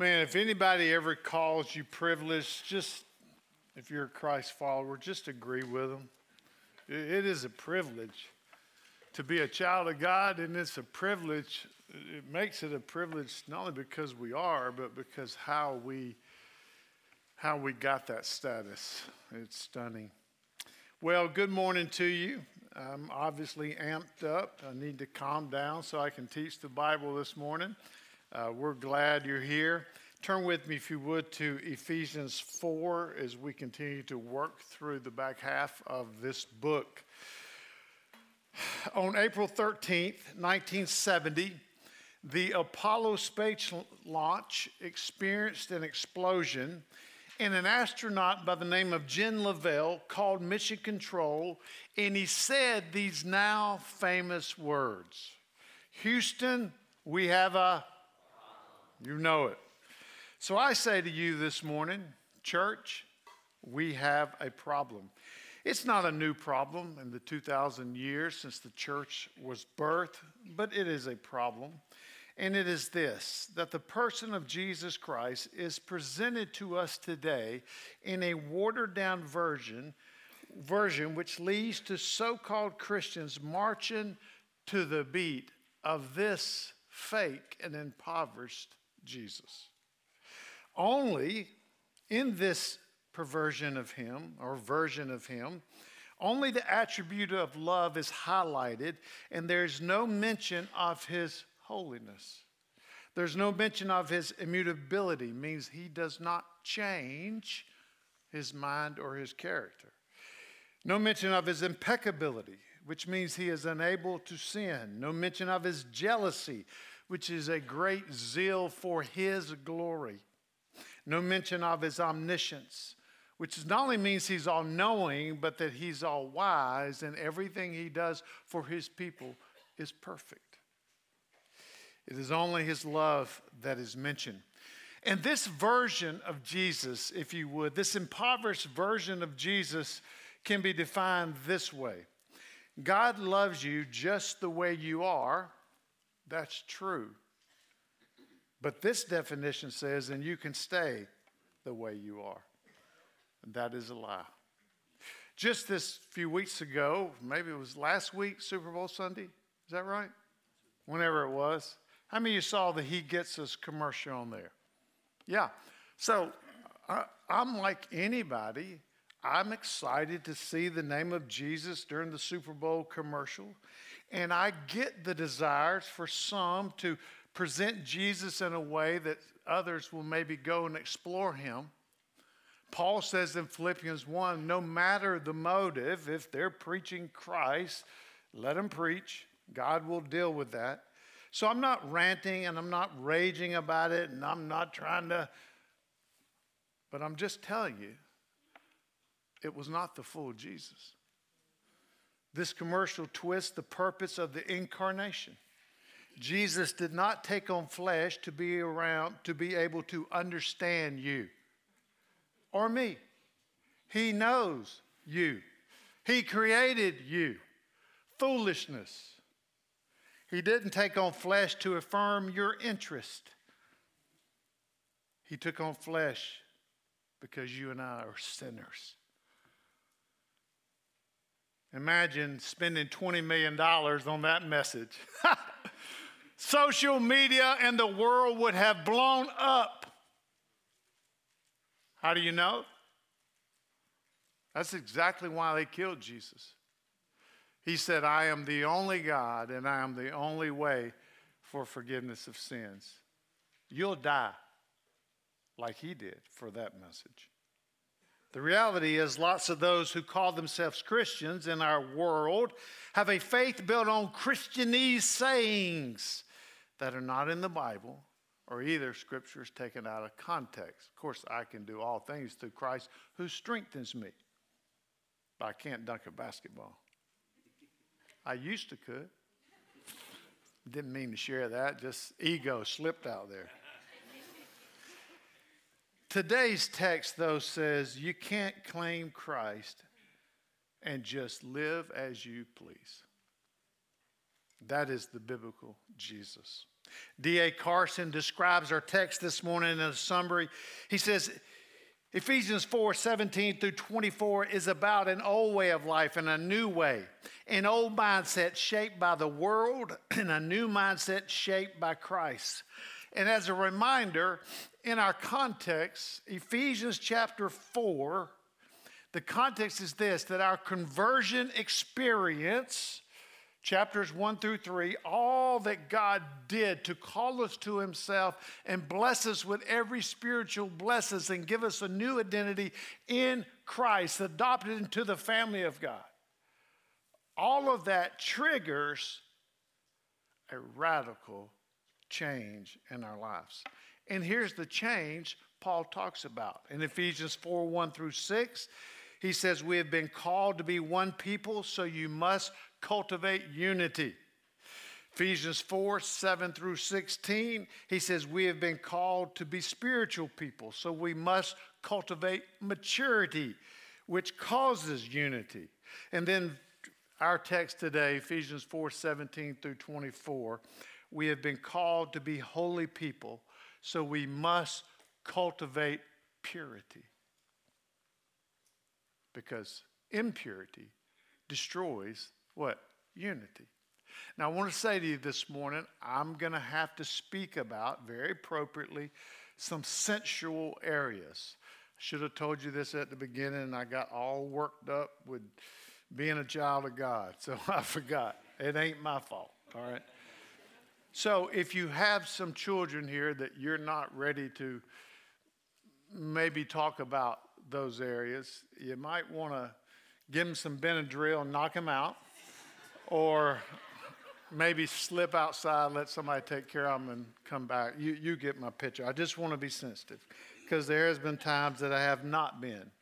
Man, if anybody ever calls you privileged, just if you're a Christ follower, just agree with them. It is a privilege to be a child of God, and it's a privilege. It makes it a privilege not only because we are, but because how we how we got that status. It's stunning. Well, good morning to you. I'm obviously amped up. I need to calm down so I can teach the Bible this morning. Uh, we're glad you're here. Turn with me, if you would, to Ephesians 4 as we continue to work through the back half of this book. On April 13th, 1970, the Apollo space launch experienced an explosion, and an astronaut by the name of Jim Lovell called Mission Control, and he said these now famous words Houston, we have a you know it. So I say to you this morning, church, we have a problem. It's not a new problem in the 2,000 years since the church was birthed, but it is a problem. And it is this that the person of Jesus Christ is presented to us today in a watered down version, version which leads to so called Christians marching to the beat of this fake and impoverished Jesus. Only in this perversion of him or version of him, only the attribute of love is highlighted, and there's no mention of his holiness. There's no mention of his immutability, means he does not change his mind or his character. No mention of his impeccability, which means he is unable to sin. No mention of his jealousy, which is a great zeal for his glory. No mention of his omniscience, which not only means he's all knowing, but that he's all wise and everything he does for his people is perfect. It is only his love that is mentioned. And this version of Jesus, if you would, this impoverished version of Jesus can be defined this way God loves you just the way you are that's true. But this definition says, and you can stay the way you are. And that is a lie. Just this few weeks ago, maybe it was last week, Super Bowl Sunday, is that right? Whenever it was. How many of you saw the He Gets Us commercial on there? Yeah. So I, I'm like anybody. I'm excited to see the name of Jesus during the Super Bowl commercial. And I get the desires for some to present Jesus in a way that others will maybe go and explore him. Paul says in Philippians 1 no matter the motive, if they're preaching Christ, let them preach. God will deal with that. So I'm not ranting and I'm not raging about it and I'm not trying to, but I'm just telling you, it was not the full Jesus. This commercial twists the purpose of the incarnation. Jesus did not take on flesh to be around, to be able to understand you or me. He knows you, He created you. Foolishness. He didn't take on flesh to affirm your interest. He took on flesh because you and I are sinners. Imagine spending $20 million on that message. Social media and the world would have blown up. How do you know? That's exactly why they killed Jesus. He said, I am the only God and I am the only way for forgiveness of sins. You'll die like he did for that message. The reality is, lots of those who call themselves Christians in our world have a faith built on Christianese sayings that are not in the Bible or either scriptures taken out of context. Of course, I can do all things through Christ who strengthens me, but I can't dunk a basketball. I used to could. Didn't mean to share that, just ego slipped out there. Today's text, though, says you can't claim Christ and just live as you please. That is the biblical Jesus. D.A. Carson describes our text this morning in a summary. He says, Ephesians 4 17 through 24 is about an old way of life and a new way, an old mindset shaped by the world and a new mindset shaped by Christ. And as a reminder, in our context, Ephesians chapter 4, the context is this that our conversion experience chapters 1 through 3, all that God did to call us to Himself and bless us with every spiritual blessings and give us a new identity in Christ, adopted into the family of God. All of that triggers a radical change in our lives. And here's the change Paul talks about. In Ephesians 4 1 through 6, he says, We have been called to be one people, so you must cultivate unity. Ephesians 4 7 through 16, he says, We have been called to be spiritual people, so we must cultivate maturity, which causes unity. And then our text today, Ephesians 4 17 through 24, we have been called to be holy people, so we must cultivate purity. Because impurity destroys what? Unity. Now, I want to say to you this morning, I'm going to have to speak about very appropriately some sensual areas. I should have told you this at the beginning, and I got all worked up with being a child of God, so I forgot. It ain't my fault, all right? So, if you have some children here that you're not ready to maybe talk about those areas, you might want to give them some Benadryl and knock them out or maybe slip outside, let somebody take care of them, and come back. You, you get my picture. I just want to be sensitive because there has been times that I have not been.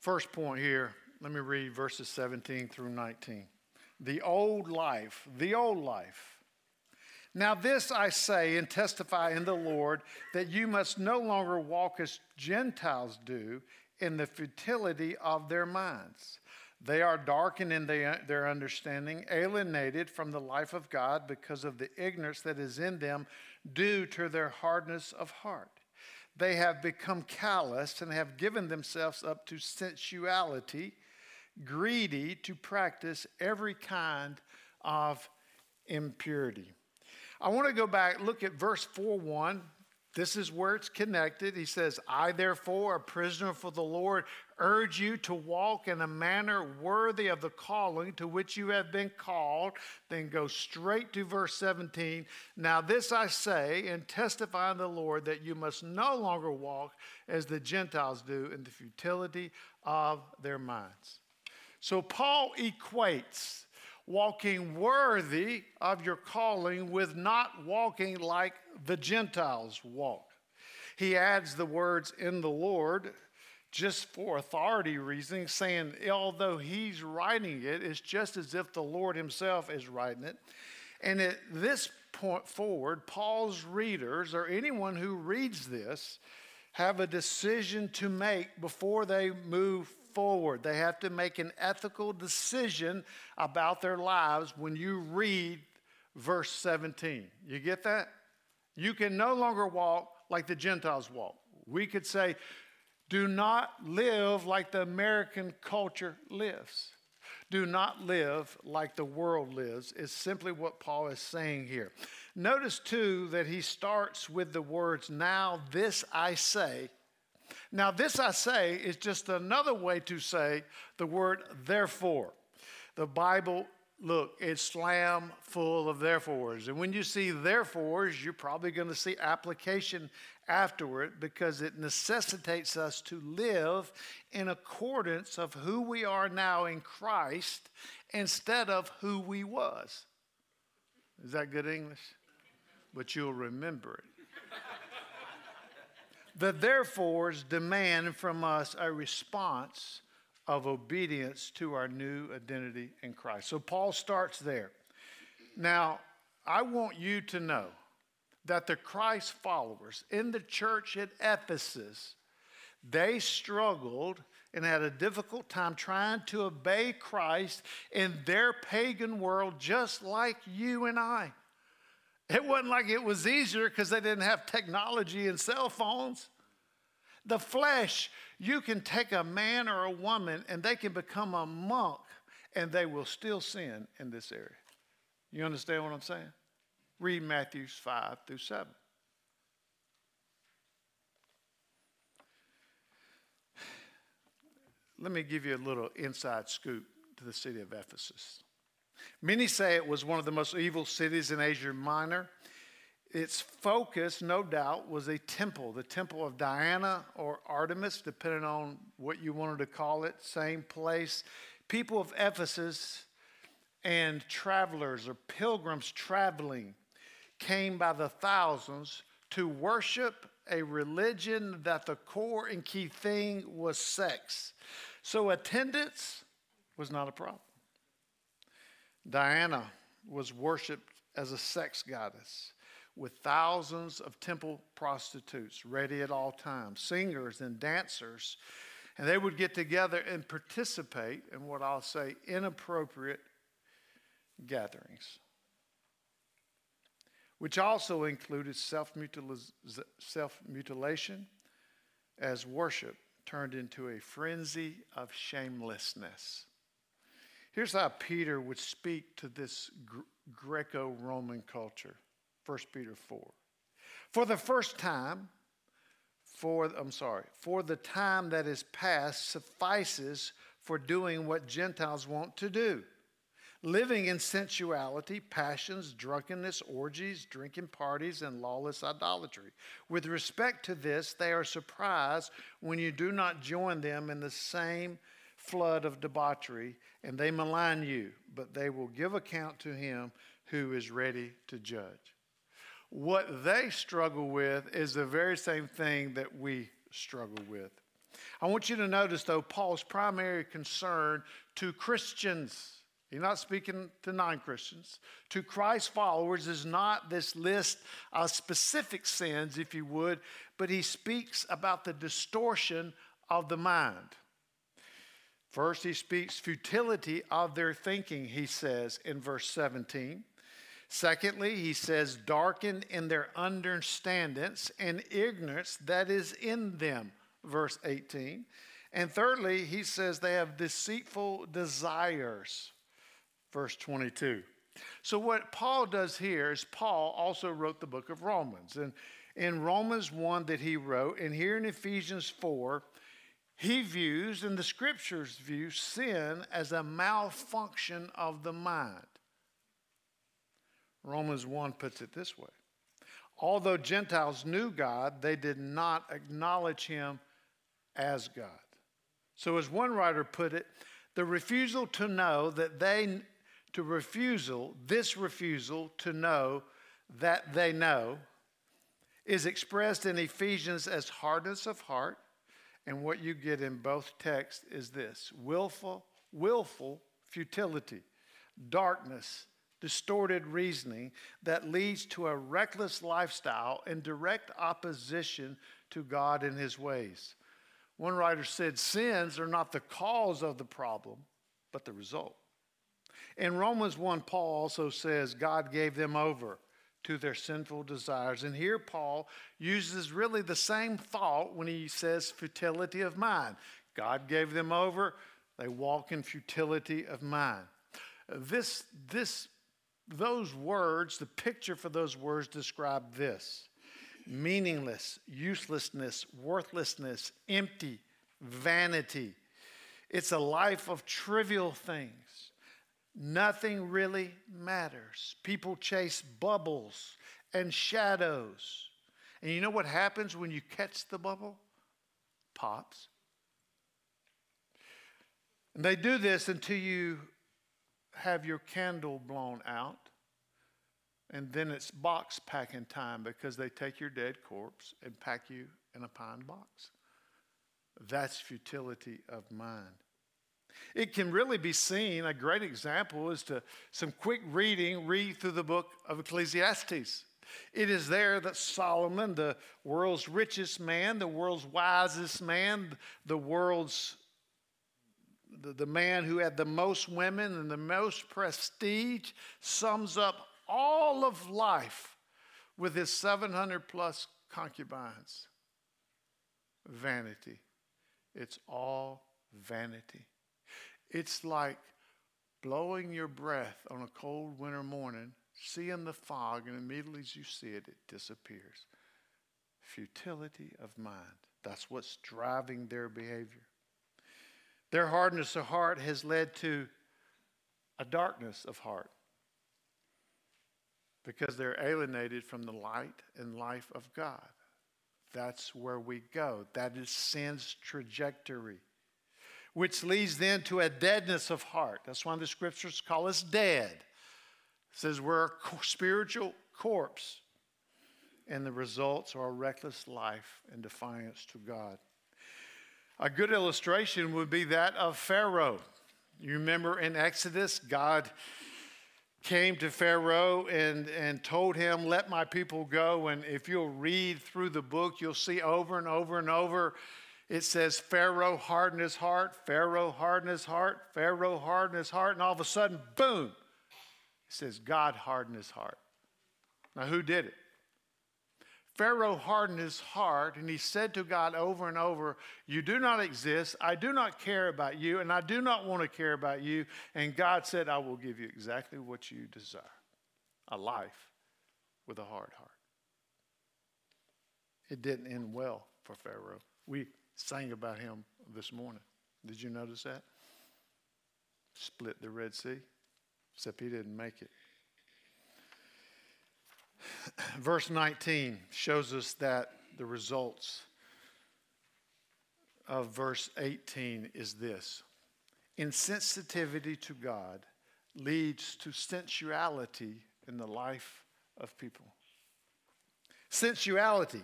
First point here, let me read verses 17 through 19. The old life, the old life. Now, this I say and testify in the Lord that you must no longer walk as Gentiles do in the futility of their minds. They are darkened in their understanding, alienated from the life of God because of the ignorance that is in them due to their hardness of heart. They have become callous and have given themselves up to sensuality, greedy to practice every kind of impurity. I want to go back, look at verse 4 1. This is where it's connected. He says, I, therefore, a prisoner for the Lord, urge you to walk in a manner worthy of the calling to which you have been called. Then go straight to verse 17. Now, this I say and testify in the Lord that you must no longer walk as the Gentiles do in the futility of their minds. So, Paul equates walking worthy of your calling with not walking like the Gentiles walk. He adds the words in the Lord just for authority reasons, saying, although he's writing it, it's just as if the Lord himself is writing it. And at this point forward, Paul's readers, or anyone who reads this, have a decision to make before they move forward. They have to make an ethical decision about their lives when you read verse 17. You get that? You can no longer walk like the Gentiles walk. We could say, do not live like the American culture lives. Do not live like the world lives, is simply what Paul is saying here. Notice too that he starts with the words, Now this I say, now, this I say is just another way to say the word therefore. The Bible, look, it's slam full of therefores. And when you see therefores, you're probably going to see application afterward because it necessitates us to live in accordance of who we are now in Christ instead of who we was. Is that good English? But you'll remember it. The therefores demand from us a response of obedience to our new identity in Christ. So Paul starts there. Now, I want you to know that the Christ followers in the church at Ephesus, they struggled and had a difficult time trying to obey Christ in their pagan world, just like you and I. It wasn't like it was easier because they didn't have technology and cell phones. The flesh, you can take a man or a woman and they can become a monk and they will still sin in this area. You understand what I'm saying? Read Matthew 5 through 7. Let me give you a little inside scoop to the city of Ephesus. Many say it was one of the most evil cities in Asia Minor. Its focus, no doubt, was a temple, the temple of Diana or Artemis, depending on what you wanted to call it, same place. People of Ephesus and travelers or pilgrims traveling came by the thousands to worship a religion that the core and key thing was sex. So attendance was not a problem. Diana was worshiped as a sex goddess with thousands of temple prostitutes ready at all times, singers and dancers. And they would get together and participate in what I'll say inappropriate gatherings, which also included self mutilation as worship turned into a frenzy of shamelessness. Here's how Peter would speak to this Greco Roman culture 1 Peter 4. For the first time, for, I'm sorry, for the time that is past suffices for doing what Gentiles want to do living in sensuality, passions, drunkenness, orgies, drinking parties, and lawless idolatry. With respect to this, they are surprised when you do not join them in the same flood of debauchery, and they malign you, but they will give account to him who is ready to judge. What they struggle with is the very same thing that we struggle with. I want you to notice, though, Paul's primary concern to Christians He's not speaking to non Christians. To Christ followers is not this list of specific sins, if you would, but he speaks about the distortion of the mind. First, he speaks futility of their thinking, he says in verse 17. Secondly, he says, darkened in their understandings and ignorance that is in them, verse 18. And thirdly, he says they have deceitful desires verse 22. So, what Paul does here is Paul also wrote the book of Romans. And in Romans 1 that he wrote, and here in Ephesians 4, he views, and the scriptures view, sin as a malfunction of the mind. Romans 1 puts it this way Although Gentiles knew God, they did not acknowledge him as God. So, as one writer put it, the refusal to know that they to refusal, this refusal to know that they know, is expressed in Ephesians as hardness of heart. And what you get in both texts is this willful, willful futility, darkness, distorted reasoning that leads to a reckless lifestyle in direct opposition to God and his ways. One writer said, Sins are not the cause of the problem, but the result. In Romans 1, Paul also says God gave them over to their sinful desires. And here Paul uses really the same thought when he says futility of mind. God gave them over, they walk in futility of mind. This, this, those words, the picture for those words describe this meaningless, uselessness, worthlessness, empty, vanity. It's a life of trivial things. Nothing really matters. People chase bubbles and shadows. And you know what happens when you catch the bubble? Pops. And they do this until you have your candle blown out. And then it's box packing time because they take your dead corpse and pack you in a pine box. That's futility of mind. It can really be seen, a great example is to some quick reading, read through the book of Ecclesiastes. It is there that Solomon, the world's richest man, the world's wisest man, the world's the, the man who had the most women and the most prestige, sums up all of life with his 700 plus concubines. Vanity. It's all vanity. It's like blowing your breath on a cold winter morning, seeing the fog, and immediately as you see it, it disappears. Futility of mind. That's what's driving their behavior. Their hardness of heart has led to a darkness of heart because they're alienated from the light and life of God. That's where we go. That is sin's trajectory, which leads then to a deadness of heart. That's why the scriptures call us dead. It says we're a spiritual corpse, and the results are a reckless life and defiance to God. A good illustration would be that of Pharaoh. You remember in Exodus, God came to Pharaoh and, and told him, Let my people go. And if you'll read through the book, you'll see over and over and over it says, Pharaoh hardened his heart, Pharaoh hardened his heart, Pharaoh hardened his heart. And all of a sudden, boom, it says, God hardened his heart. Now, who did it? Pharaoh hardened his heart and he said to God over and over, You do not exist. I do not care about you, and I do not want to care about you. And God said, I will give you exactly what you desire a life with a hard heart. It didn't end well for Pharaoh. We sang about him this morning. Did you notice that? Split the Red Sea, except he didn't make it. Verse 19 shows us that the results of verse 18 is this insensitivity to God leads to sensuality in the life of people. Sensuality.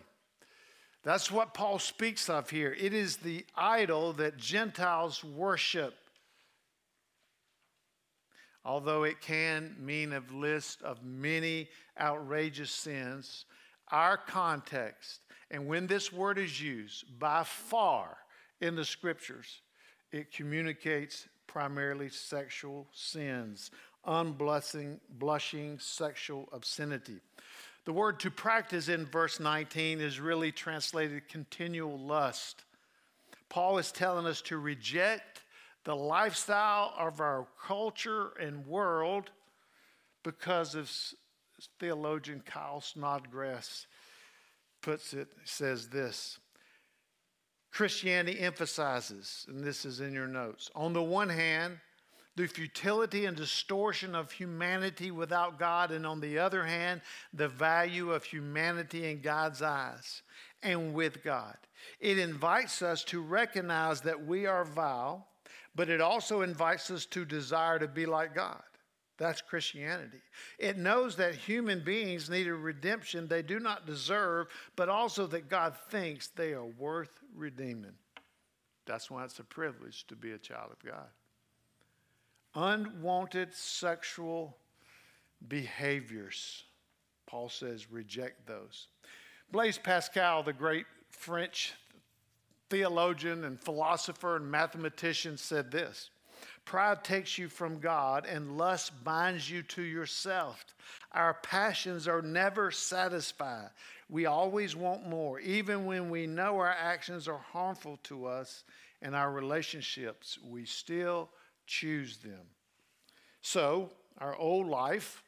That's what Paul speaks of here. It is the idol that Gentiles worship although it can mean a list of many outrageous sins, our context, and when this word is used, by far in the scriptures, it communicates primarily sexual sins, unblushing blushing sexual obscenity. The word to practice in verse 19 is really translated continual lust. Paul is telling us to reject the lifestyle of our culture and world because of theologian Klyne Snodgrass puts it, says this. Christianity emphasizes, and this is in your notes, on the one hand, the futility and distortion of humanity without God, and on the other hand, the value of humanity in God's eyes and with God. It invites us to recognize that we are vile but it also invites us to desire to be like God. That's Christianity. It knows that human beings need a redemption they do not deserve, but also that God thinks they are worth redeeming. That's why it's a privilege to be a child of God. Unwanted sexual behaviors, Paul says, reject those. Blaise Pascal, the great French theologian and philosopher and mathematician said this Pride takes you from God, and lust binds you to yourself. Our passions are never satisfied. We always want more, even when we know our actions are harmful to us and our relationships, we still choose them. So, our old life,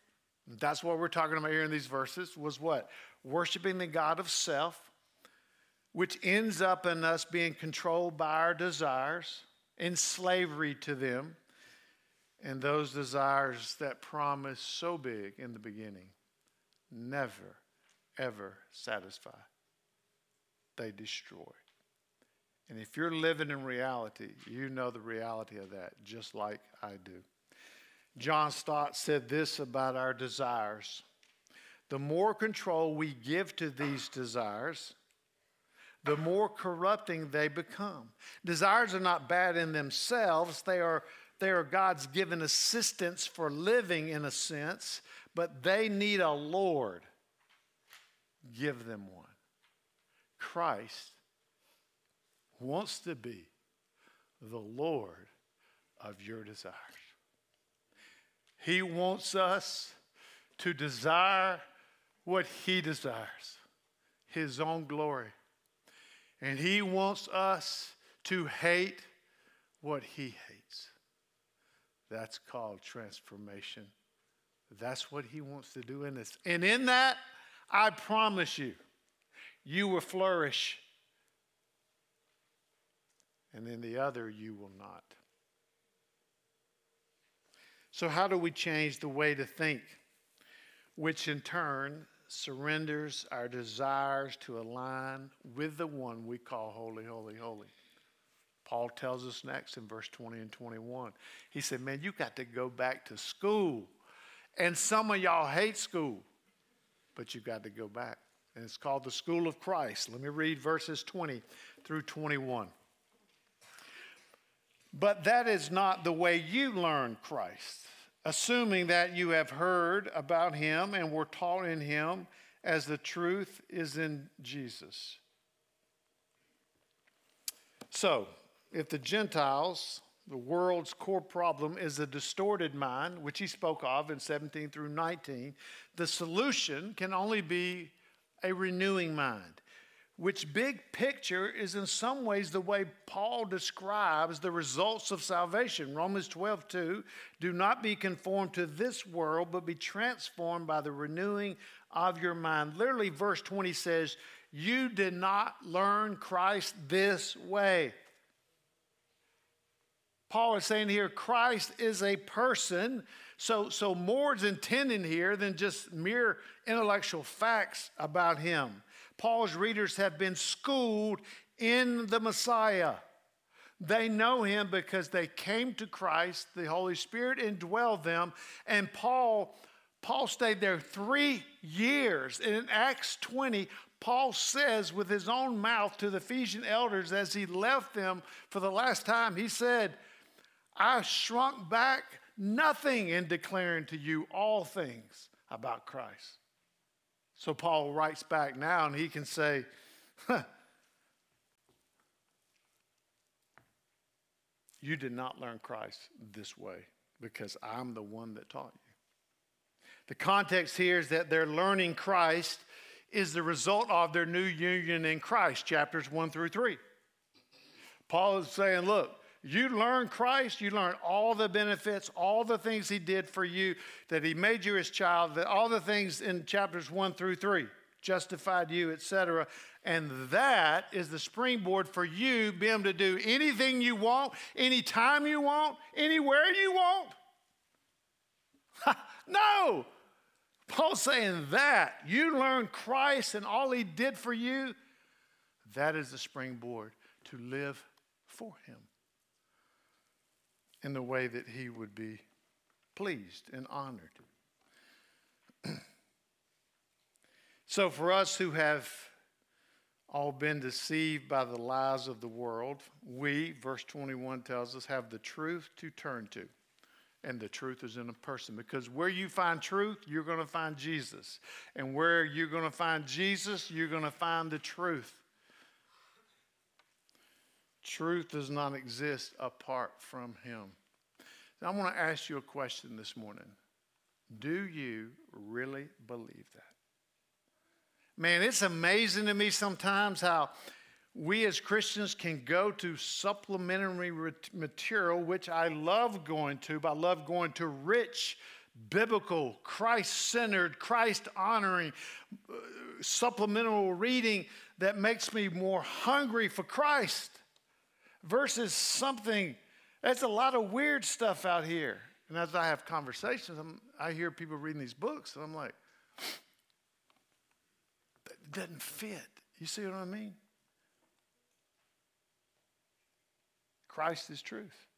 that's what we're talking about here in these verses, was what? Worshiping the God of self, which ends up in us being controlled by our desires, in slavery to them, and those desires that promise so big in the beginning never, ever satisfy. They destroy. And if you're living in reality, you know the reality of that, just like I do. John Stott said this about our desires the more control we give to these desires, the more corrupting they become. Desires are not bad in themselves, they are, they are God's given assistance for living in a sense, but they need a Lord. Give them one. Christ wants to be the Lord of your desires. He wants us to desire what He desires, His own glory. And He wants us to hate what He hates. That's called transformation. That's what He wants to do in us. And in that, I promise you, you will flourish. And in the other, you will not. So, how do we change the way to think? Which in turn surrenders our desires to align with the one we call holy, holy, holy. Paul tells us next in verse 20 and 21. He said, Man, you got to go back to school. And some of y'all hate school, but you got to go back. And it's called the school of Christ. Let me read verses 20 through 21. But that is not the way you learn Christ, assuming that you have heard about him and were taught in him as the truth is in Jesus. So, if the Gentiles, the world's core problem, is a distorted mind, which he spoke of in 17 through 19, the solution can only be a renewing mind which big picture is in some ways the way Paul describes the results of salvation. Romans 12, 2, do not be conformed to this world, but be transformed by the renewing of your mind. Literally, verse 20 says, You did not learn Christ this way. Paul is saying here, Christ is a person. So, so more is intended here than just mere intellectual facts about him. Paul's readers have been schooled in the Messiah. They know him because they came to Christ, the Holy Spirit indwelled them, and Paul Paul stayed there 3 years. And in Acts 20, Paul says with his own mouth to the Ephesian elders as he left them for the last time, he said, I shrunk back nothing in declaring to you all things about Christ. So Paul writes back now and he can say, You did not learn Christ this way because I'm the one that taught you. The context here is that their learning Christ is the result of their new union in Christ, chapters 1 through 3. Paul is saying, Look, you learn Christ, you learn all the benefits, all the things He did for you, that He made you His child, that all the things in chapters one through three, justified you, etc. And that is the springboard for you being able to do anything you want, anytime you want, anywhere you want. no! Paul's saying that. You learn Christ and all He did for you. That is the springboard to live for Him in the way that he would be pleased and honored. so, for us who have all been deceived by the lies of the world, we, verse 21 tells us, have the truth to turn to. And the truth is in a person. Because where you find truth, you're going to find Jesus. And where you're going to find Jesus, you're going to find the truth. Truth does not exist apart from Him. Now, I want to ask you a question this morning. Do you really believe that? Man, it's amazing to me sometimes how we as Christians can go to supplementary material, which I love going to, but I love going to rich, biblical, Christ centered, Christ honoring, uh, supplemental reading that makes me more hungry for Christ versus something. That's a lot of weird stuff out here. And as I have conversations, I'm, i hear people reading these books, and I'm like, that doesn't fit. You see what I mean? Christ is truth.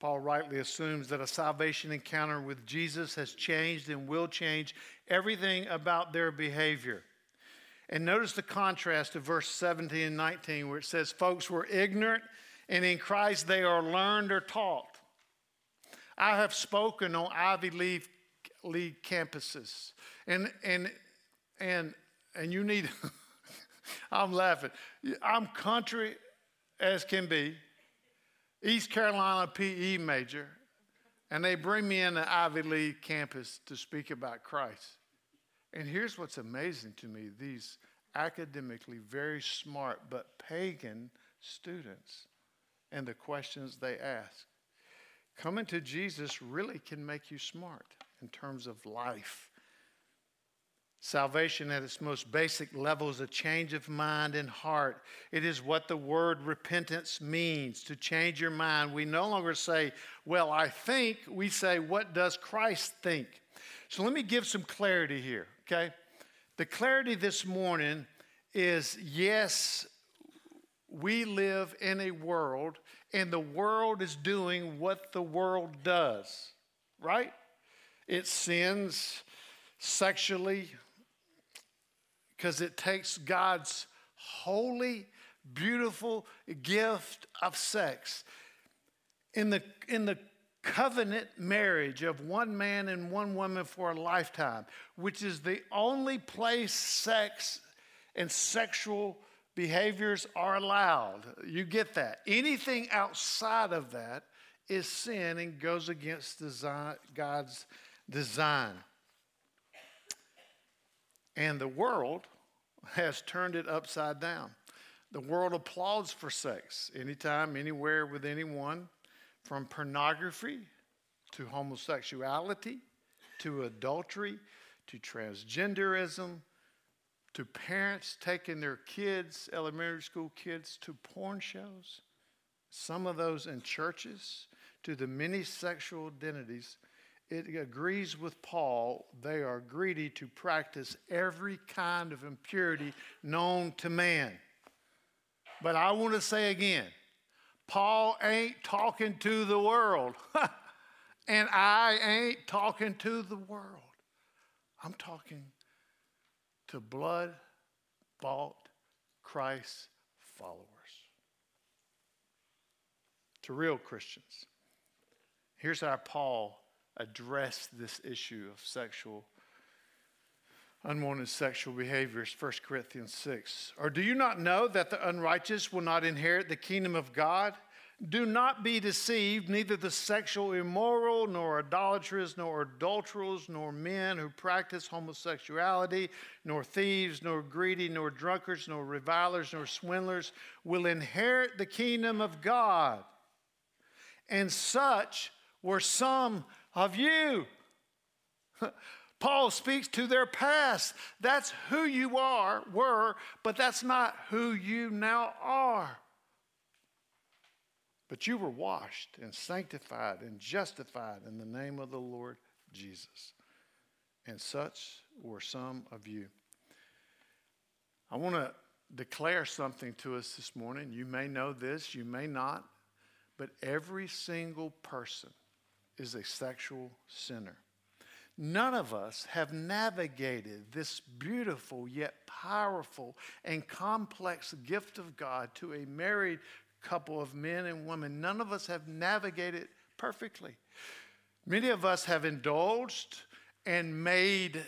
Paul rightly assumes that a salvation encounter with Jesus has changed and will change everything about their behavior. And notice the contrast of verse 17 and 19, where it says, Folks were ignorant, and in Christ they are learned or taught. I have spoken on Ivy League, League campuses, and, and, and, and you need, I'm laughing. I'm country as can be. East Carolina PE major, and they bring me in an Ivy League campus to speak about Christ. And here's what's amazing to me these academically very smart but pagan students and the questions they ask. Coming to Jesus really can make you smart in terms of life. Salvation at its most basic level is a change of mind and heart. It is what the word repentance means to change your mind. We no longer say, Well, I think, we say, What does Christ think? So let me give some clarity here, okay? The clarity this morning is yes, we live in a world, and the world is doing what the world does, right? It sins sexually, because it takes God's holy, beautiful gift of sex. In the, in the covenant marriage of one man and one woman for a lifetime, which is the only place sex and sexual behaviors are allowed. You get that. Anything outside of that is sin and goes against design, God's design. And the world has turned it upside down. The world applauds for sex anytime, anywhere, with anyone, from pornography to homosexuality to adultery to transgenderism to parents taking their kids, elementary school kids, to porn shows, some of those in churches, to the many sexual identities. It agrees with Paul, they are greedy to practice every kind of impurity known to man. But I want to say again, Paul ain't talking to the world. and I ain't talking to the world. I'm talking to blood bought Christ followers, to real Christians. Here's how Paul addressed this issue of sexual unwanted sexual behaviors 1 corinthians 6 or do you not know that the unrighteous will not inherit the kingdom of god? Do not be deceived. Neither the sexual immoral nor idolaters nor adulterers nor men who practice homosexuality nor thieves nor greedy nor drunkards nor revilers nor swindlers will inherit the kingdom of god. And such were some of you. Paul speaks to their past. That's who you are, were, but that's not who you now are. But you were washed and sanctified and justified in the name of the Lord Jesus. And such were some of you. I want to declare something to us this morning. You may know this, you may not, but every single person is a sexual sinner. None of us have navigated this beautiful yet powerful and complex gift of God to a married couple of men and women. None of us have navigated perfectly. Many of us have indulged and made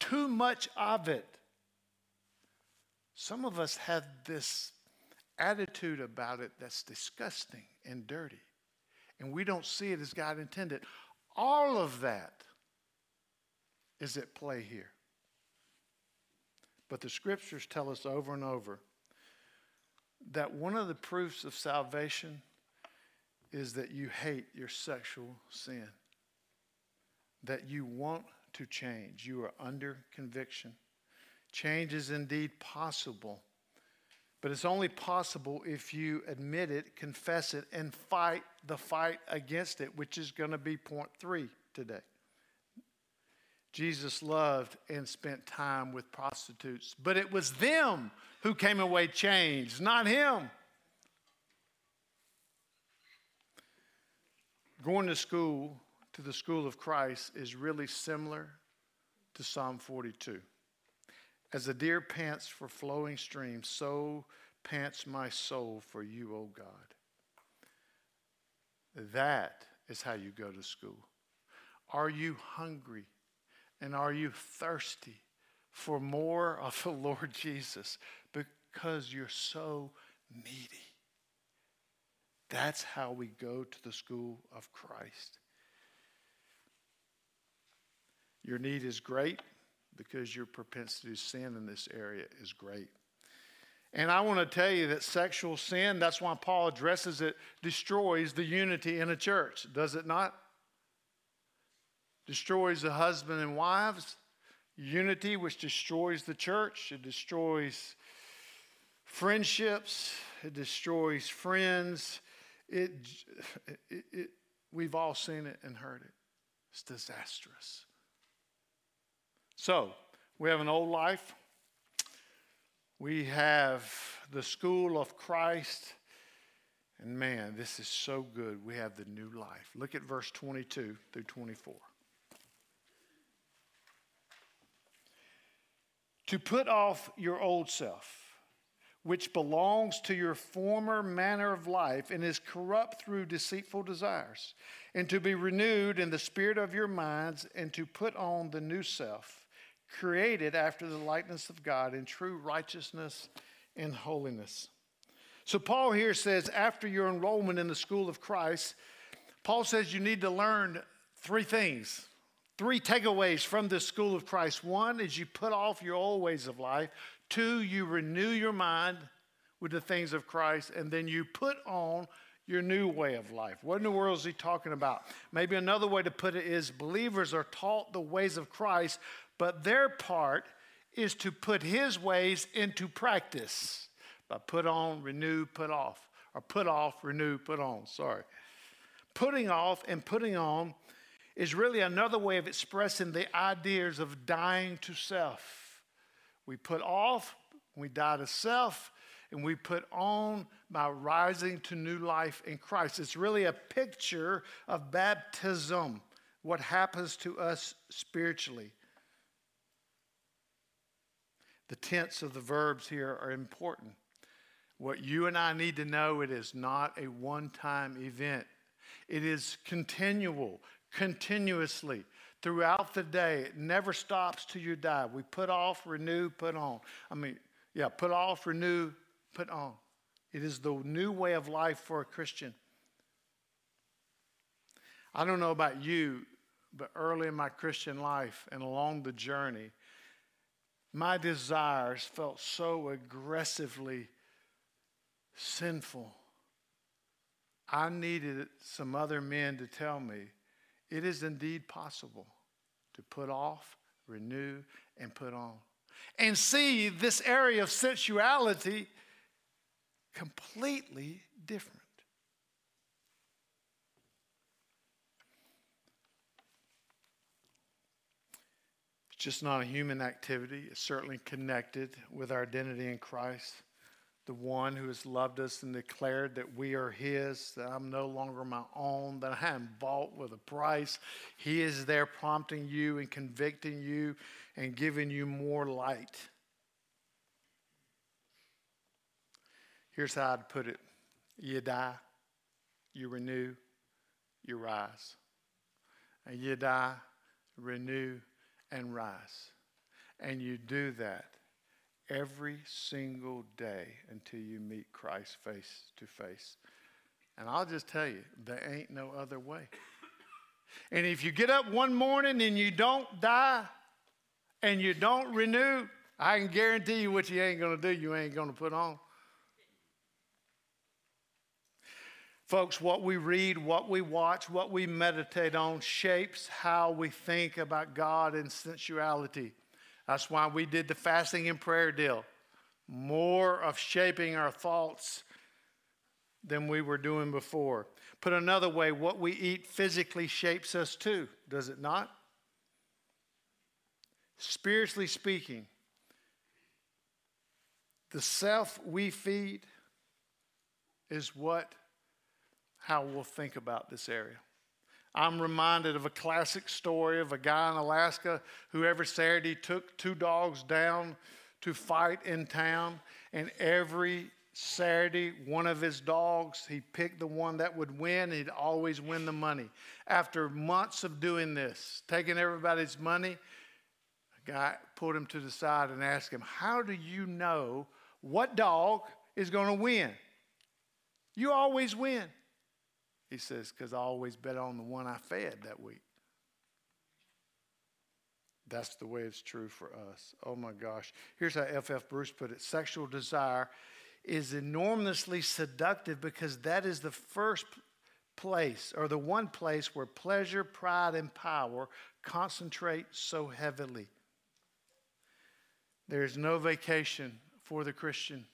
too much of it. Some of us have this attitude about it that's disgusting and dirty and we don't see it as God intended. All of that is at play here. But the scriptures tell us over and over that one of the proofs of salvation is that you hate your sexual sin, that you want to change. You are under conviction. Change is indeed possible but it's only possible if you admit it, confess it, and fight the fight against it, which is going to be point three today. Jesus loved and spent time with prostitutes, but it was them who came away changed, not him. Going to school, to the school of Christ, is really similar to Psalm 42. As the deer pants for flowing streams, so pants my soul for you, O God. That is how you go to school. Are you hungry and are you thirsty for more of the Lord Jesus because you're so needy? That's how we go to the school of Christ. Your need is great because your propensity to sin in this area is great. And I want to tell you that sexual sin, that's why Paul addresses it, destroys the unity in a church, does it not? Destroys the husband and wives, unity, which destroys the church, it destroys friendships, it destroys friends. It, it, it, we've all seen it and heard it. It's disastrous. So, we have an old life. We have the school of Christ. And man, this is so good. We have the new life. Look at verse 22 through 24. To put off your old self, which belongs to your former manner of life and is corrupt through deceitful desires, and to be renewed in the spirit of your minds, and to put on the new self created after the likeness of God in true righteousness and holiness. So, Paul here says, after your enrollment in the school of Christ, Paul says you need to learn three things, three takeaways from this school of Christ. One is you put off your old ways of life, two, you renew your mind with the things of Christ, and then you put on your new way of life. What in the world is he talking about? Maybe another way to put it is believers are taught the ways of Christ, but their part is to put his ways into practice by put on, renew, put off, or put off, renew, put on. Sorry. Putting off and putting on is really another way of expressing the ideas of dying to self. We put off, we die to self, and we put on by rising to new life in Christ. It's really a picture of baptism, what happens to us spiritually. The tense of the verbs here are important. What you and I need to know it is not a one-time event. It is continual, continuously throughout the day. It never stops till you die. We put off, renew, put on. I mean, yeah, put off, renew, put on. It is the new way of life for a Christian. I don't know about you, but early in my Christian life and along the journey, my desires felt so aggressively sinful. I needed some other men to tell me it is indeed possible to put off, renew, and put on. And see this area of sensuality completely different. It's just not a human activity. It's certainly connected with our identity in Christ, the one who has loved us and declared that we are His, that I'm no longer my own, that I am bought with a price. He is there prompting you and convicting you and giving you more light. Here's how I'd put it you die, you renew, you rise. And you die, renew, and rise. And you do that every single day until you meet Christ face to face. And I'll just tell you, there ain't no other way. And if you get up one morning and you don't die and you don't renew, I can guarantee you what you ain't going to do, you ain't going to put on. Folks, what we read, what we watch, what we meditate on shapes how we think about God and sensuality. That's why we did the fasting and prayer deal. More of shaping our thoughts than we were doing before. Put another way, what we eat physically shapes us too, does it not? Spiritually speaking, the self we feed is what how we'll think about this area. I'm reminded of a classic story of a guy in Alaska who every Saturday took two dogs down to fight in town, and every Saturday, one of his dogs, he picked the one that would win, he'd always win the money. After months of doing this, taking everybody's money, a guy pulled him to the side and asked him, How do you know what dog is going to win? You always win. He says, Because I always bet on the one I fed that week. That's the way it's true for us. Oh my gosh. Here's how F.F. F. Bruce put it sexual desire is enormously seductive because that is the first place or the one place where pleasure, pride, and power concentrate so heavily. There is no vacation for the Christian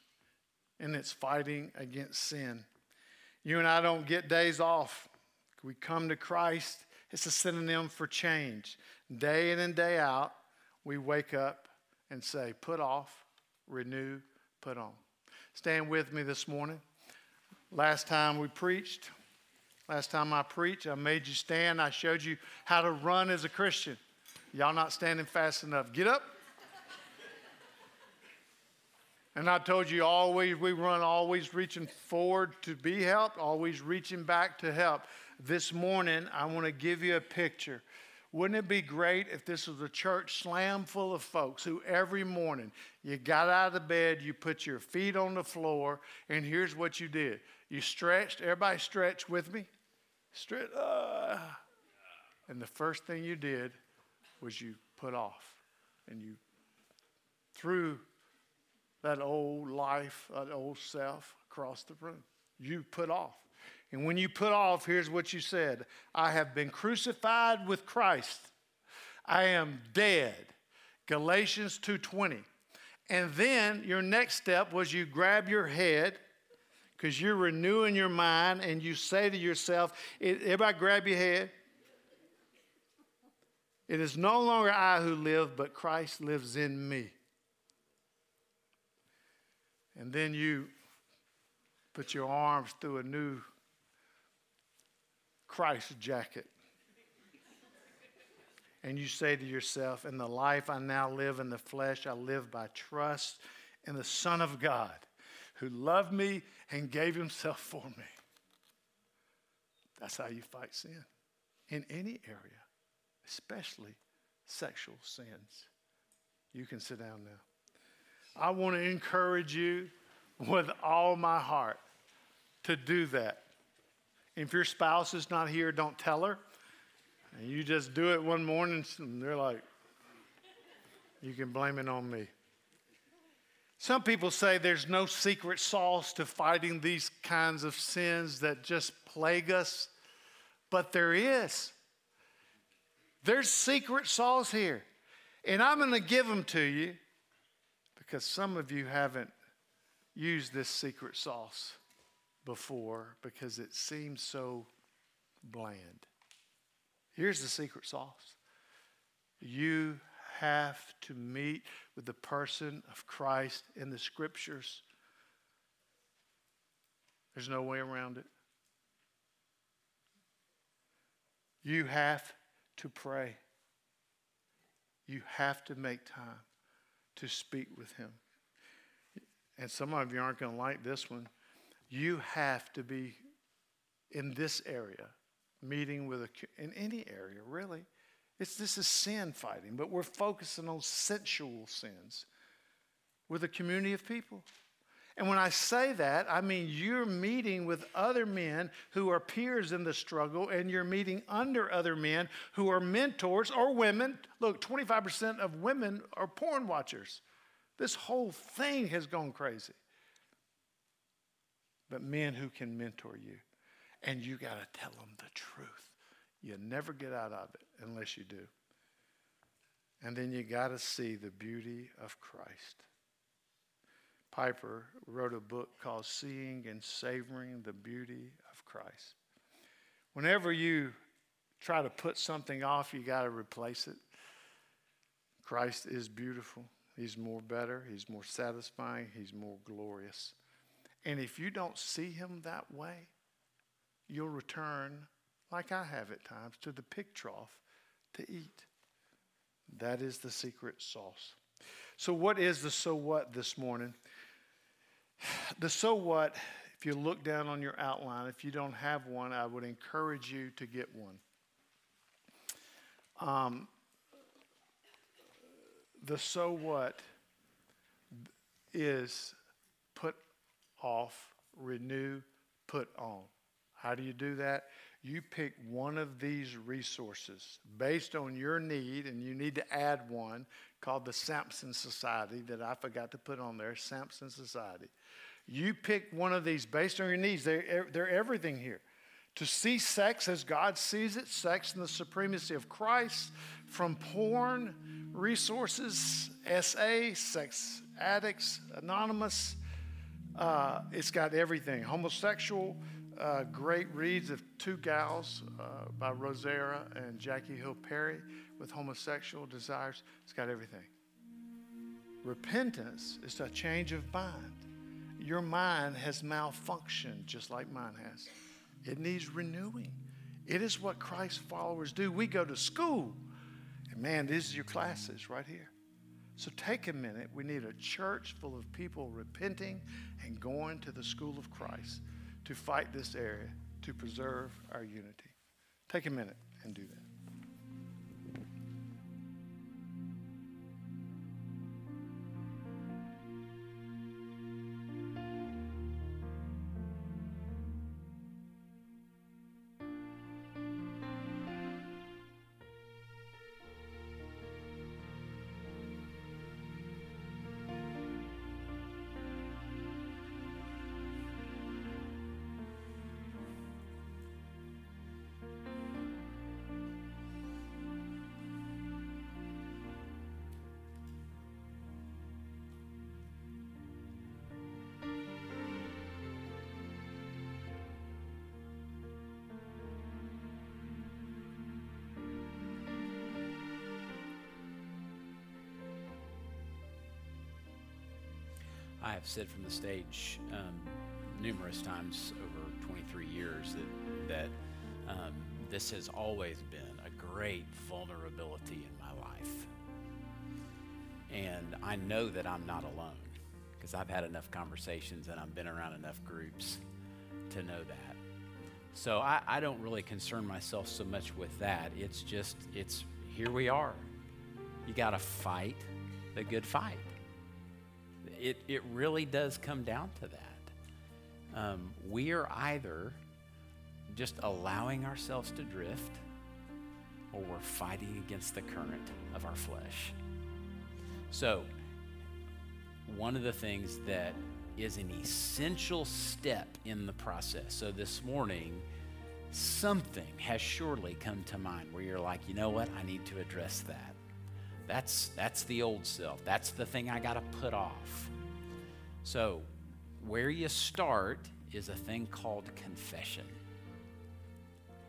in its fighting against sin. You and I don't get days off. We come to Christ, it's a synonym for change. Day in and day out, we wake up and say, put off, renew, put on. Stand with me this morning. Last time we preached, last time I preached, I made you stand. I showed you how to run as a Christian. Y'all not standing fast enough. Get up. And I told you always, we run always reaching forward to be helped, always reaching back to help. This morning, I want to give you a picture. Wouldn't it be great if this was a church slam full of folks who every morning you got out of bed, you put your feet on the floor, and here's what you did you stretched, everybody stretched with me? Stretch, uh, and the first thing you did was you put off and you threw that old life, that old self across the room. You put off. And when you put off, here's what you said I have been crucified with Christ. I am dead. Galatians 2:20. And then your next step was you grab your head because you're renewing your mind and you say to yourself, everybody grab your head. It is no longer I who live, but Christ lives in me. And then you put your arms through a new Christ jacket. and you say to yourself, In the life I now live in the flesh, I live by trust in the Son of God who loved me and gave himself for me. That's how you fight sin in any area, especially sexual sins. You can sit down now. I want to encourage you with all my heart to do that. If your spouse is not here, don't tell her. And you just do it one morning, and they're like, you can blame it on me. Some people say there's no secret sauce to fighting these kinds of sins that just plague us, but there is. There's secret sauce here. And I'm going to give them to you because some of you haven't used this secret sauce before because it seems so bland. Here's the secret sauce you have to meet with the person of Christ in the scriptures. There's no way around it. You have to pray. You have to make time to speak with him. And some of you aren't going to like this one. You have to be in this area, meeting with a, in any area, really. It's, this is sin fighting, but we're focusing on sensual sins with a community of people. And when I say that, I mean you're meeting with other men who are peers in the struggle, and you're meeting under other men who are mentors or women. Look, 25% of women are porn watchers. This whole thing has gone crazy. But men who can mentor you, and you got to tell them the truth. You never get out of it unless you do. And then you got to see the beauty of Christ. Piper wrote a book called Seeing and Savoring the Beauty of Christ. Whenever you try to put something off, you got to replace it. Christ is beautiful. He's more better. He's more satisfying. He's more glorious. And if you don't see him that way, you'll return, like I have at times, to the pig trough to eat. That is the secret sauce. So, what is the so what this morning? The so what, if you look down on your outline, if you don't have one, I would encourage you to get one. Um, the so what is put off, renew, put on. How do you do that? You pick one of these resources based on your need, and you need to add one called the Samson Society that I forgot to put on there Samson Society. You pick one of these based on your needs, they're, they're everything here. To see sex as God sees it, sex and the supremacy of Christ, from porn, resources, SA, sex addicts, anonymous. Uh, it's got everything. Homosexual, uh, great reads of Two Gals uh, by Rosaria and Jackie Hill Perry with homosexual desires. It's got everything. Repentance is a change of mind. Your mind has malfunctioned just like mine has. It needs renewing. It is what Christ followers do. We go to school, and man, these are your classes right here. So take a minute. We need a church full of people repenting and going to the school of Christ to fight this area, to preserve our unity. Take a minute and do that. I have said from the stage um, numerous times over 23 years that that um, this has always been a great vulnerability in my life, and I know that I'm not alone because I've had enough conversations and I've been around enough groups to know that. So I, I don't really concern myself so much with that. It's just it's here we are. You got to fight the good fight it, it really does come down to that. Um, we are either just allowing ourselves to drift or we're fighting against the current of our flesh. So, one of the things that is an essential step in the process. So, this morning, something has surely come to mind where you're like, you know what, I need to address that. That's, that's the old self. That's the thing I got to put off. So, where you start is a thing called confession.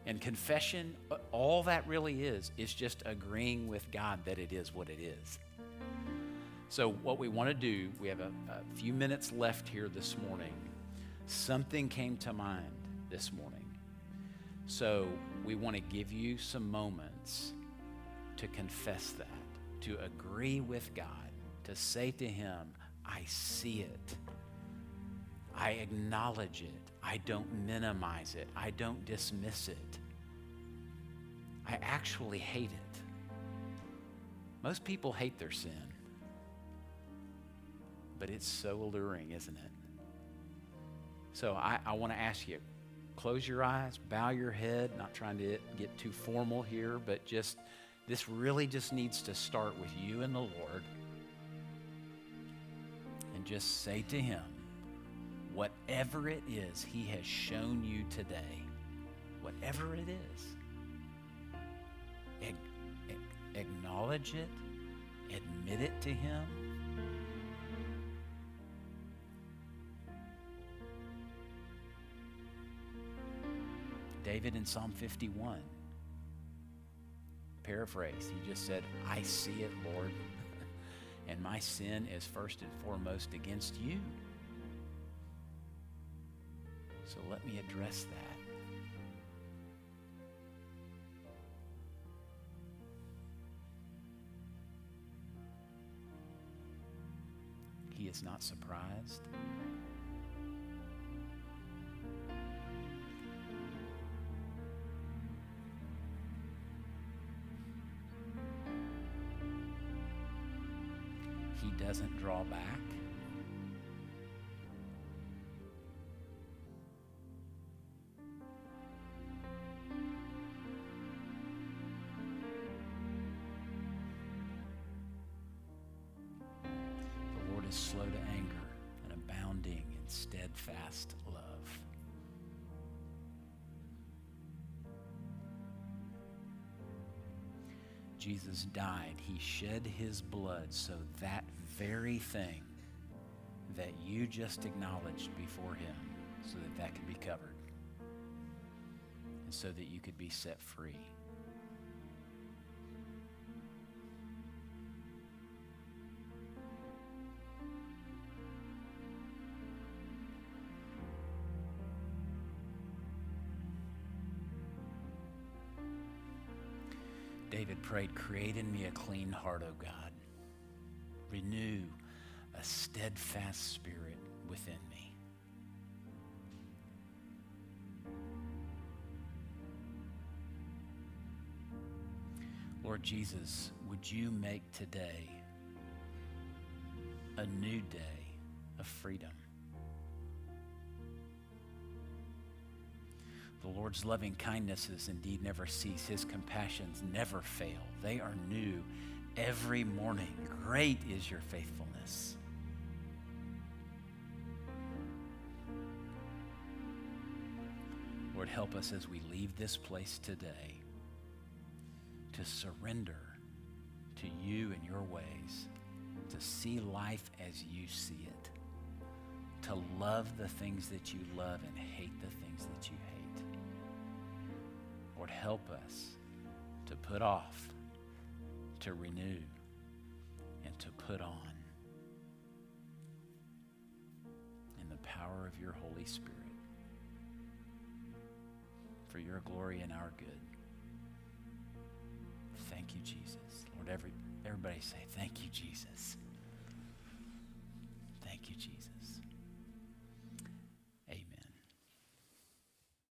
And confession, all that really is, is just agreeing with God that it is what it is. So, what we want to do, we have a, a few minutes left here this morning. Something came to mind this morning. So, we want to give you some moments to confess that to agree with God, to say to Him, I see it. I acknowledge it. I don't minimize it. I don't dismiss it. I actually hate it. Most people hate their sin, but it's so alluring, isn't it? So I, I want to ask you close your eyes, bow your head, not trying to get too formal here, but just this really just needs to start with you and the Lord. And just say to Him, whatever it is He has shown you today, whatever it is, acknowledge it, admit it to Him. David in Psalm 51 paraphrase. He just said, I see it, Lord, and my sin is first and foremost against you. So let me address that. He is not surprised. Jesus died, he shed his blood so that very thing that you just acknowledged before him, so that that could be covered, and so that you could be set free. David prayed, Create in me a clean heart, O God. Renew a steadfast spirit within me. Lord Jesus, would you make today a new day of freedom? The Lord's loving kindnesses indeed never cease. His compassions never fail. They are new every morning. Great is your faithfulness. Lord, help us as we leave this place today to surrender to you and your ways, to see life as you see it, to love the things that you love and hate the things that you hate. Lord, help us to put off, to renew, and to put on in the power of your Holy Spirit for your glory and our good. Thank you, Jesus. Lord, every, everybody say, Thank you, Jesus.